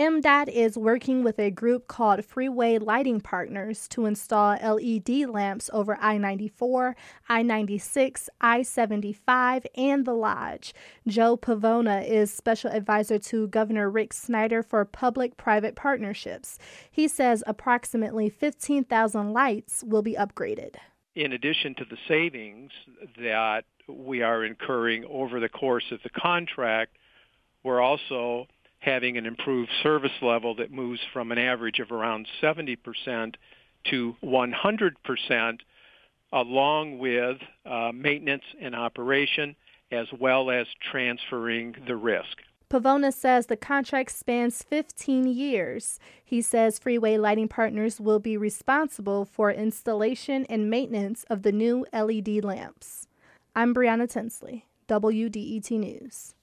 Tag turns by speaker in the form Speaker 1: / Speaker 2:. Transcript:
Speaker 1: MDOT is working with a group called Freeway Lighting Partners to install LED lamps over I 94, I 96, I 75, and the Lodge. Joe Pavona is special advisor to Governor Rick Snyder for public private partnerships. He says approximately 15,000 lights will be upgraded.
Speaker 2: In addition to the savings that we are incurring over the course of the contract, we're also having an improved service level that moves from an average of around 70% to 100%, along with uh, maintenance and operation, as well as transferring the risk.
Speaker 1: Pavona says the contract spans 15 years. He says Freeway Lighting Partners will be responsible for installation and maintenance of the new LED lamps. I'm Brianna Tinsley, WDET News.